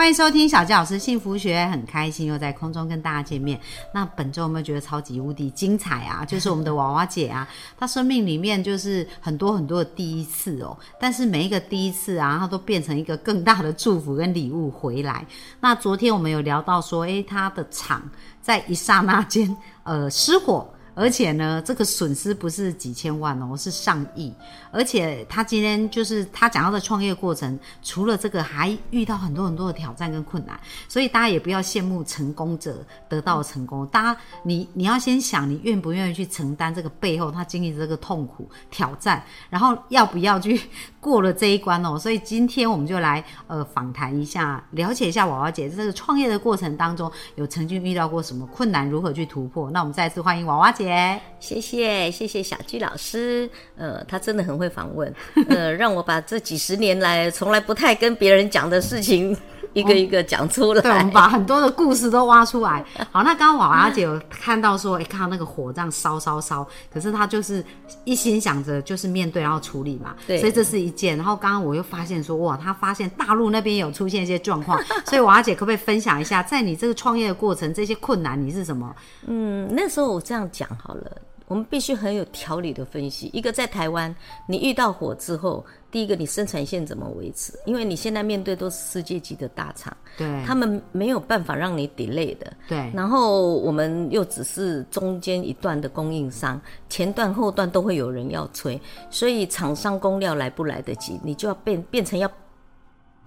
欢迎收听小纪老师幸福学，很开心又在空中跟大家见面。那本周有没有觉得超级无敌精彩啊？就是我们的娃娃姐啊，她生命里面就是很多很多的第一次哦，但是每一个第一次啊，她都变成一个更大的祝福跟礼物回来。那昨天我们有聊到说，诶，她的厂在一刹那间呃失火。而且呢，这个损失不是几千万哦，是上亿。而且他今天就是他讲到的创业过程，除了这个，还遇到很多很多的挑战跟困难。所以大家也不要羡慕成功者得到成功，大家你你要先想，你愿不愿意去承担这个背后他经历这个痛苦挑战，然后要不要去过了这一关哦。所以今天我们就来呃访谈一下，了解一下娃娃姐这个创业的过程当中有曾经遇到过什么困难，如何去突破。那我们再次欢迎娃娃姐。谢谢谢谢小鞠老师，呃，他真的很会访问，呃，让我把这几十年来从来不太跟别人讲的事情。一个一个讲出来，对，我们把很多的故事都挖出来。好，那刚刚娃娃姐有看到说，哎，看到那个火这样烧烧烧，可是她就是一心想着就是面对然后处理嘛，对，所以这是一件。然后刚刚我又发现说，哇，她发现大陆那边有出现一些状况，所以娃娃姐可不可以分享一下，在你这个创业的过程，这些困难你是什么？嗯，那时候我这样讲好了。我们必须很有条理的分析。一个在台湾，你遇到火之后，第一个你生产线怎么维持？因为你现在面对都是世界级的大厂，对，他们没有办法让你 delay 的，对。然后我们又只是中间一段的供应商，前段后段都会有人要催，所以厂商工料来不来得及，你就要变变成要。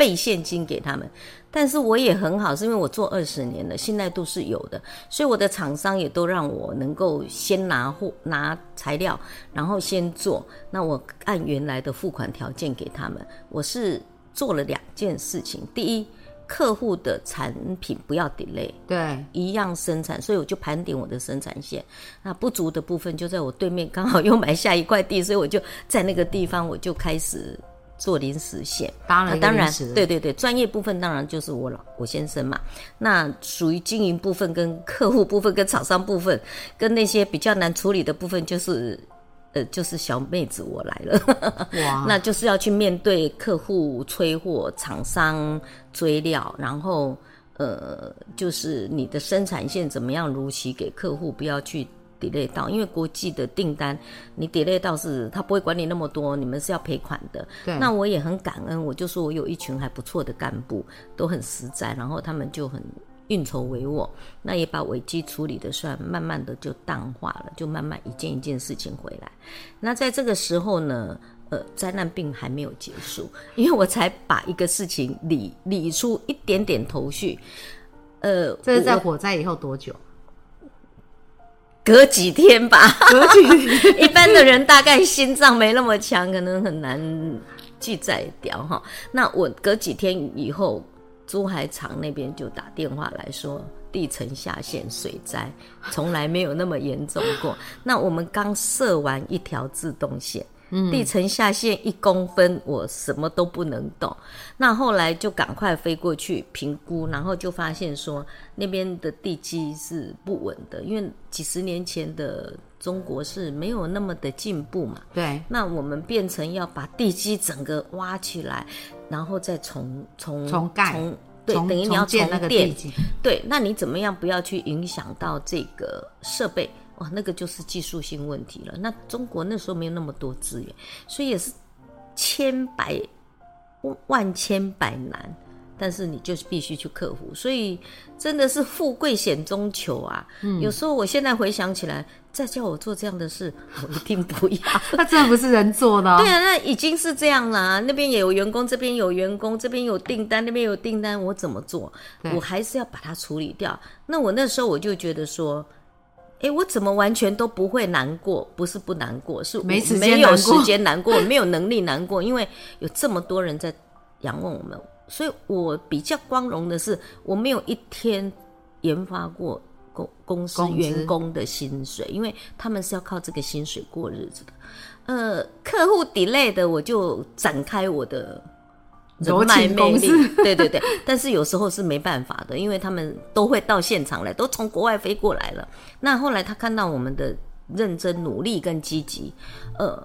备现金给他们，但是我也很好，是因为我做二十年了，信赖度是有的，所以我的厂商也都让我能够先拿货、拿材料，然后先做。那我按原来的付款条件给他们。我是做了两件事情：第一，客户的产品不要 delay，对，一样生产，所以我就盘点我的生产线。那不足的部分就在我对面，刚好又买下一块地，所以我就在那个地方我就开始。做临时线，当然，当然，对对对，专业部分当然就是我老我先生嘛。那属于经营部分、跟客户部分、跟厂商部分、跟那些比较难处理的部分，就是呃，就是小妹子我来了。哇，那就是要去面对客户催货、厂商追料，然后呃，就是你的生产线怎么样如期给客户，不要去。Delay 到，因为国际的订单，你 delay 到是，他不会管你那么多，你们是要赔款的。对，那我也很感恩，我就说我有一群还不错的干部，都很实在，然后他们就很运筹帷幄，那也把危机处理的算慢慢的就淡化了，就慢慢一件一件事情回来。那在这个时候呢，呃，灾难病还没有结束，因为我才把一个事情理理出一点点头绪。呃，这是在火灾以后多久？隔几天吧，隔几天，一般的人大概心脏没那么强，可能很难记载掉哈。那我隔几天以后，珠海厂那边就打电话来说，地层下陷水灾，从来没有那么严重过。那我们刚设完一条自动线。地层下陷一公分，我什么都不能动。那后来就赶快飞过去评估，然后就发现说那边的地基是不稳的，因为几十年前的中国是没有那么的进步嘛。对。那我们变成要把地基整个挖起来，然后再重重重盖，对，等于你要重电。对，那你怎么样不要去影响到这个设备？哇，那个就是技术性问题了。那中国那时候没有那么多资源，所以也是千百万千百难，但是你就是必须去克服。所以真的是富贵险中求啊！嗯，有时候我现在回想起来，再叫我做这样的事，我一定不要。那真的不是人做的。对啊，那已经是这样了。那边也有员工，这边有员工，这边有订单，那边有订单，我怎么做？我还是要把它处理掉。那我那时候我就觉得说。哎，我怎么完全都不会难过？不是不难过，是没没有时间难过，没有能力难过，因为有这么多人在仰望我们，所以我比较光荣的是，我没有一天研发过公公司员工的薪水，因为他们是要靠这个薪水过日子的。呃，客户 delay 的，我就展开我的人柔脉魅力 势，对对对。但是有时候是没办法的，因为他们都会到现场来，都从国外飞过来了。那后来他看到我们的认真、努力跟积极，呃，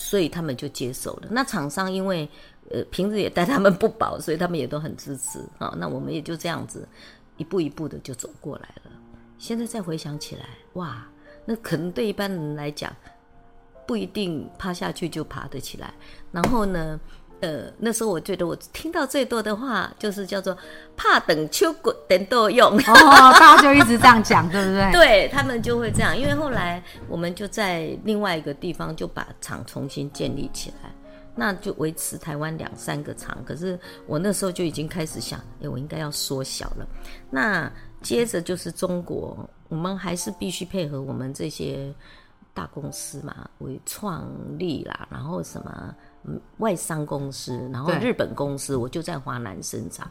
所以他们就接受了。那厂商因为呃平时也待他们不薄，所以他们也都很支持啊。那我们也就这样子一步一步的就走过来了。现在再回想起来，哇，那可能对一般人来讲，不一定趴下去就爬得起来。然后呢，呃，那时候我觉得我听到最多的话就是叫做“怕等秋果等都用”，哦，大家就一直这样讲，对不对？对他们就会这样。因为后来我们就在另外一个地方就把厂重新建立起来。那就维持台湾两三个厂，可是我那时候就已经开始想，哎，我应该要缩小了。那接着就是中国，我们还是必须配合我们这些大公司嘛，为创立啦，然后什么嗯外商公司，然后日本公司，我就在华南生产。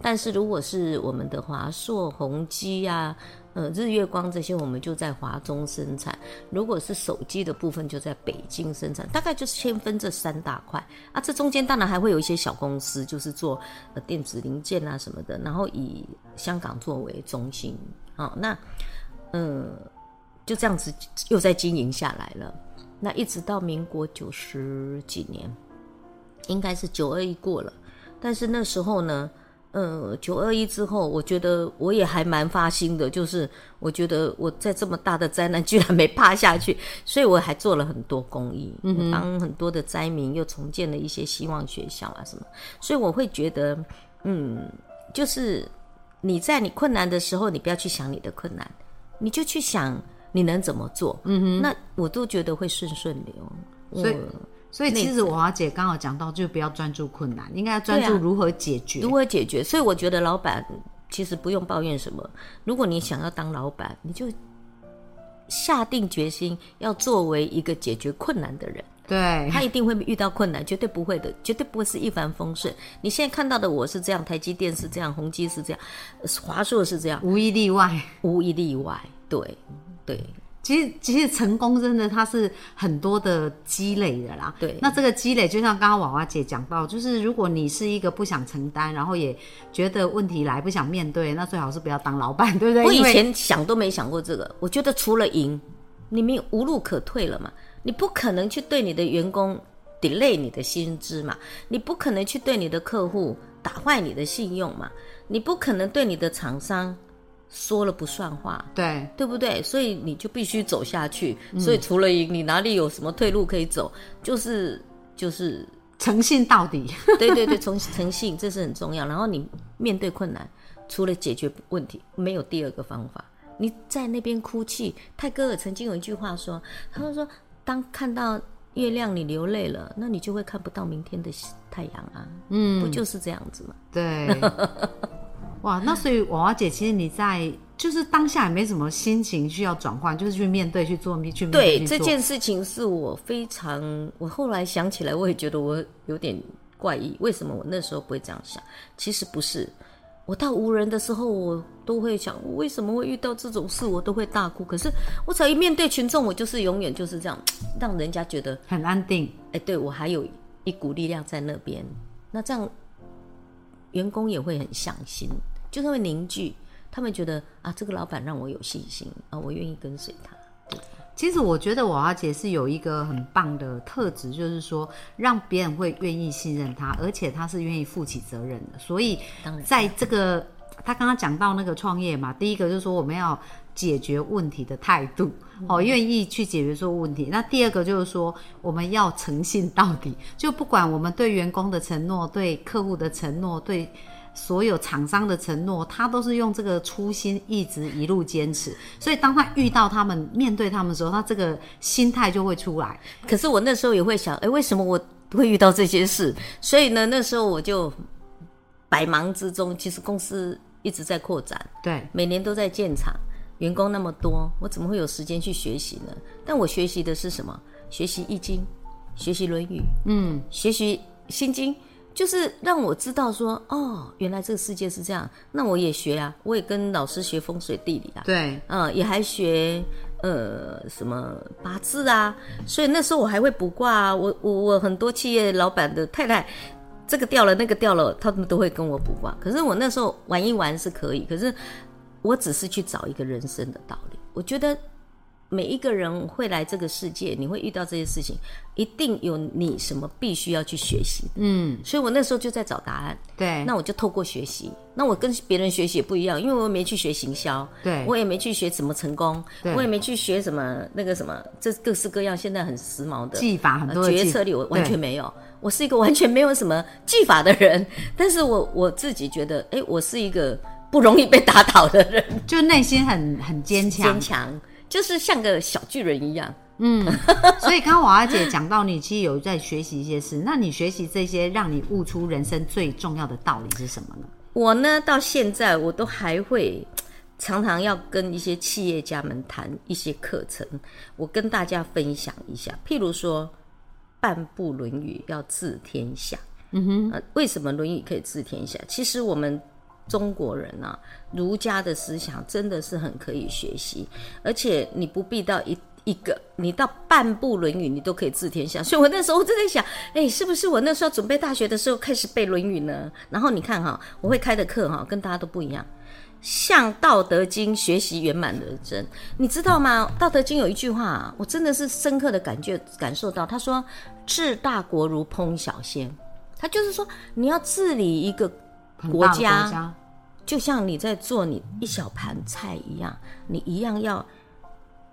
但是如果是我们的华硕、宏基啊，呃，日月光这些，我们就在华中生产。如果是手机的部分，就在北京生产。大概就是先分这三大块啊。这中间当然还会有一些小公司，就是做呃电子零件啊什么的，然后以香港作为中心。哦，那嗯，就这样子又在经营下来了。那一直到民国九十几年，应该是九二一过了，但是那时候呢，呃，九二一之后，我觉得我也还蛮发心的，就是我觉得我在这么大的灾难居然没趴下去，所以我还做了很多公益，我帮很多的灾民又重建了一些希望学校啊什么，所以我会觉得，嗯，就是你在你困难的时候，你不要去想你的困难，你就去想你能怎么做，嗯哼，那我都觉得会顺顺流，所以所以其实我华姐刚好讲到，就不要专注困难，应该要专注如何解决。如何解决？所以我觉得老板其实不用抱怨什么。如果你想要当老板，你就下定决心要作为一个解决困难的人。对，他一定会遇到困难，绝对不会的，绝对不会是一帆风顺。你现在看到的我是这样，台积电是这样，宏基是这样，呃华硕是这样，无一例外。无一例外。对对。其实，其实成功真的它是很多的积累的啦。对。那这个积累，就像刚刚娃娃姐讲到，就是如果你是一个不想承担，然后也觉得问题来不想面对，那最好是不要当老板，对不对？我以前想都没想过这个，我觉得除了赢，你没有无路可退了嘛，你不可能去对你的员工 delay 你的薪资嘛，你不可能去对你的客户打坏你的信用嘛，你不可能对你的厂商说了不算话。对对不对？所以你就必须走下去。所以除了赢，你哪里有什么退路可以走？就是就是诚信到底。对对对，诚诚信这是很重要。然后你面对困难，除了解决问题，没有第二个方法。你在那边哭泣，泰戈尔曾经有一句话说，他说：“当看到月亮你流泪了，那你就会看不到明天的太阳啊。”嗯，不就是这样子吗？对，哇，那所以娃娃姐，其实你在就是当下也没什么心情需要转换，就是去面对、去做、去面对去这件事情是我非常，我后来想起来，我也觉得我有点怪异。为什么我那时候不会这样想？其实不是，我到无人的时候，我都会想，我为什么会遇到这种事，我都会大哭。可是我只要一面对群众，我就是永远就是这样，让人家觉得，很安定。哎，对我还有一股力量在那边。那这样，员工也会很相信，就是会凝聚。他们觉得啊，这个老板让我有信心啊，我愿意跟随他。其实我觉得娃娃姐是有一个很棒的特质，就是说让别人会愿意信任她，而且她是愿意负起责任的。所以在这个他刚刚讲到那个创业嘛，第一个就是说我们要解决问题的态度，哦，愿意去解决这个问题。那第二个就是说我们要诚信到底，就不管我们对员工的承诺、对客户的承诺、对所有厂商的承诺，他都是用这个初心一直一路坚持。所以当他遇到他们、面对他们的时候，他这个心态就会出来。可是我那时候也会想，哎，为什么我会遇到这些事？所以呢，那时候我就百忙之中，其实公司一直在扩展，对，每年都在建厂，员工那么多，我怎么会有时间去学习呢？但我学习的是什么？学习易经，学习论语，嗯，学习心经。就是让我知道说，哦，原来这个世界是这样，那我也学啊，我也跟老师学风水地理啊，对，嗯，也还学呃什么八字啊，所以那时候我还会卜卦啊。我我我很多企业老板的太太，这个掉了那个掉了，他们都会跟我卜卦。可是我那时候玩一玩是可以，可是我只是去找一个人生的道理。我觉得。每一个人会来这个世界，你会遇到这些事情，一定有你什么必须要去学习。嗯，所以我那时候就在找答案。对，那我就透过学习。那我跟别人学习也不一样，因为我没去学行销，对我也没去学怎么成功，我也没去学什么那个什么，这各式各样现在很时髦的技法，很多决策力我完全没有。我是一个完全没有什么技法的人，但是我我自己觉得，哎，我是一个不容易被打倒的人，就内心很很坚强，坚强。就是像个小巨人一样，嗯，所以刚刚娃娃姐讲到你其实有在学习一些事，那你学习这些让你悟出人生最重要的道理是什么呢？我呢到现在我都还会常常要跟一些企业家们谈一些课程，我跟大家分享一下，譬如说半部《论语》要治天下，嗯哼，为什么《论语》可以治天下？其实我们。中国人啊，儒家的思想真的是很可以学习，而且你不必到一一个，你到半部《论语》你都可以治天下。所以我那时候我就在想，哎，是不是我那时候准备大学的时候开始背《论语》呢？然后你看哈，我会开的课哈，跟大家都不一样。向《道德经》学习圆满人生，你知道吗？《道德经》有一句话，我真的是深刻的感觉感受到，他说：“治大国如烹小鲜。”他就是说，你要治理一个。国家就像你在做你一小盘菜一样，你一样要，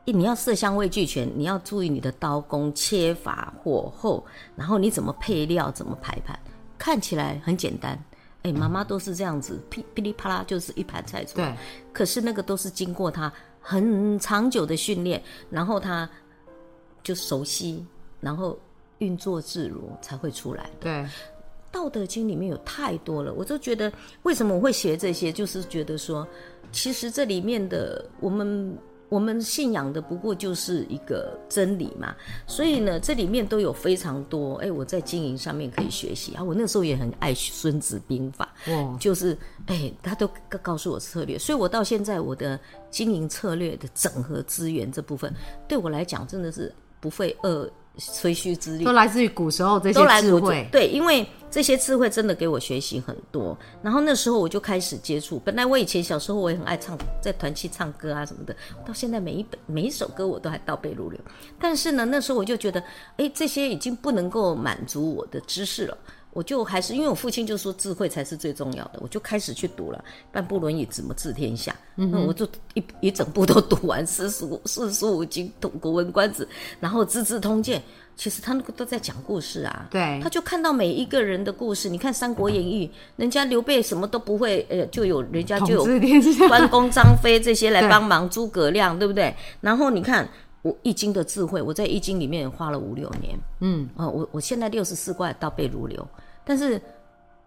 你要色香味俱全，你要注意你的刀工、切法、火候，然后你怎么配料、怎么排盘，看起来很简单。哎，妈妈都是这样子，噼噼里啪啦就是一盘菜出来。对。可是那个都是经过他很长久的训练，然后他就熟悉，然后运作自如才会出来。对。道德经里面有太多了，我就觉得为什么我会学这些，就是觉得说，其实这里面的我们我们信仰的不过就是一个真理嘛，所以呢，这里面都有非常多，哎，我在经营上面可以学习啊。我那时候也很爱《孙子兵法》，就是哎，他都告诉我策略，所以我到现在我的经营策略的整合资源这部分，对我来讲真的是不费二。吹嘘之力都来自于古时候这些智慧，对，因为这些智慧真的给我学习很多。然后那时候我就开始接触，本来我以前小时候我也很爱唱，在团契唱歌啊什么的，到现在每一本每一首歌我都还倒背如流。但是呢，那时候我就觉得，哎，这些已经不能够满足我的知识了。我就还是因为我父亲就说智慧才是最重要的，我就开始去读了《半部论语》怎么治天下，那我就一一整部都读完四书四书五经、古文观止，然后《资治通鉴》，其实他那个都在讲故事啊。对，他就看到每一个人的故事。你看《三国演义》，人家刘备什么都不会，呃，就有人家就有关公、张飞这些来帮忙，诸葛亮对不对？然后你看我《易经》的智慧，我在《易经》里面花了五六年，嗯啊，我我现在六十四卦倒背如流。但是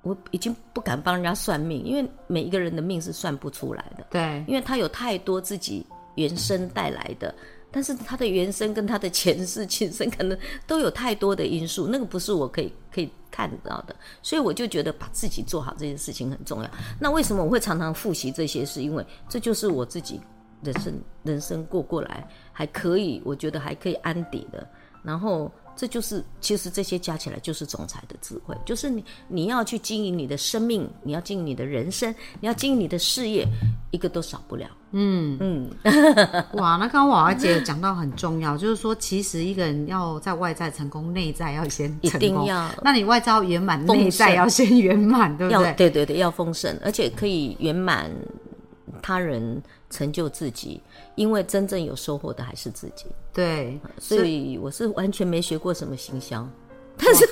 我已经不敢帮人家算命，因为每一个人的命是算不出来的。对，因为他有太多自己原生带来的，但是他的原生跟他的前世今生可能都有太多的因素，那个不是我可以可以看到的。所以我就觉得把自己做好这件事情很重要。那为什么我会常常复习这些？是因为这就是我自己人生人生过过来还可以，我觉得还可以安底的。然后。这就是其实这些加起来就是总裁的智慧，就是你你要去经营你的生命，你要经营你的人生，你要经营你的事业，一个都少不了。嗯嗯，哇，那刚刚娃娃姐讲到很重要，就是说其实一个人要在外在成功，内在要先一定要。那你外在要圆满，内在要先圆满，对不对？对对对，要丰盛，而且可以圆满他人。成就自己，因为真正有收获的还是自己。对，所以我是完全没学过什么行销，但是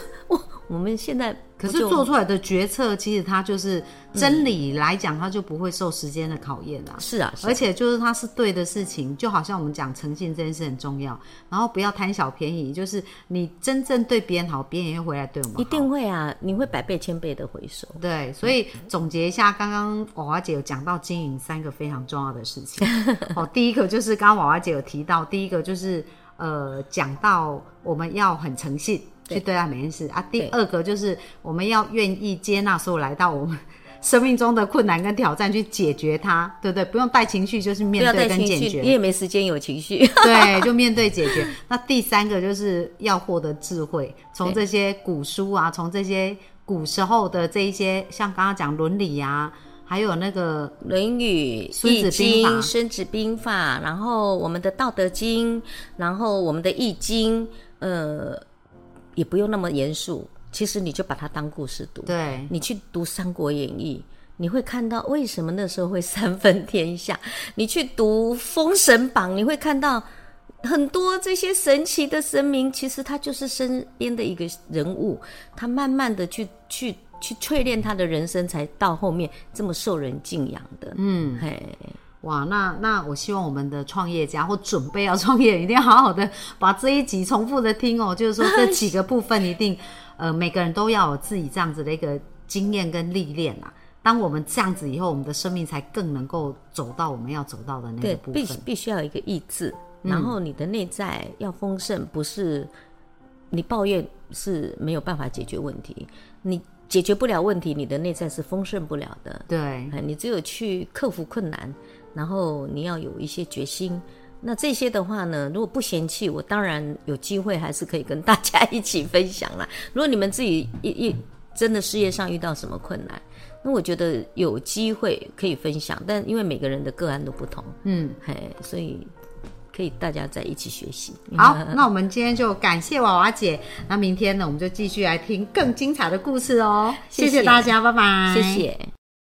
我我们现在。可是做出来的决策，其实它就是真理来讲，它就不会受时间的考验啊。是啊，而且就是它是对的事情，就好像我们讲诚信这件事很重要，然后不要贪小便宜，就是你真正对别人好，别人也会回来对我们好。一定会啊，你会百倍千倍的回收。对，所以总结一下，刚刚娃娃姐有讲到经营三个非常重要的事情。哦，第一个就是刚刚娃娃姐有提到，第一个就是呃，讲到我们要很诚信。去对待每件事啊。第二个就是我们要愿意接纳所有来到我们生命中的困难跟挑战去解决它，对不对？不用带情绪，就是面对跟解决。你也没时间有情绪。对，就面对 解决。那第三个就是要获得智慧，从这些古书啊，从这些古时候的这一些，像刚刚讲伦理啊，还有那个《论语》《孙子》兵法《孙子兵法》，然后我们的《道德经》，然后我们的《易经》，呃，也不用那么严肃，其实你就把它当故事读。对你去读《三国演义》，你会看到为什么那时候会三分天下。你去读《封神榜》，你会看到很多这些神奇的神明，其实他就是身边的一个人物，他慢慢的去去去淬炼他的人生，才到后面这么受人敬仰的。嗯，嘿，哇，那那我希望我们的创业家或准备要创业，一定要好好的把这一集重复的听哦。就是说这几个部分一定，呃，每个人都要有自己这样子的一个经验跟历练啊。当我们这样子以后，我们的生命才更能够走到我们要走到的那个部分。必须要有一个意志，然后你的内在要丰盛，不是你抱怨是没有办法解决问题，你解决不了问题，你的内在是丰盛不了的。对，哎你只有去克服困难，然后你要有一些决心。那这些的话呢，如果不嫌弃，我当然有机会还是可以跟大家一起分享啦。如果你们自己一一真的事业上遇到什么困难，那我觉得有机会可以分享，但因为每个人的个案都不同，嗯，嘿，所以可以大家在一起学习。好，那我们今天就感谢娃娃姐。那明天呢，我们就继续来听更精彩的故事哦。谢谢谢大家，拜拜。谢谢。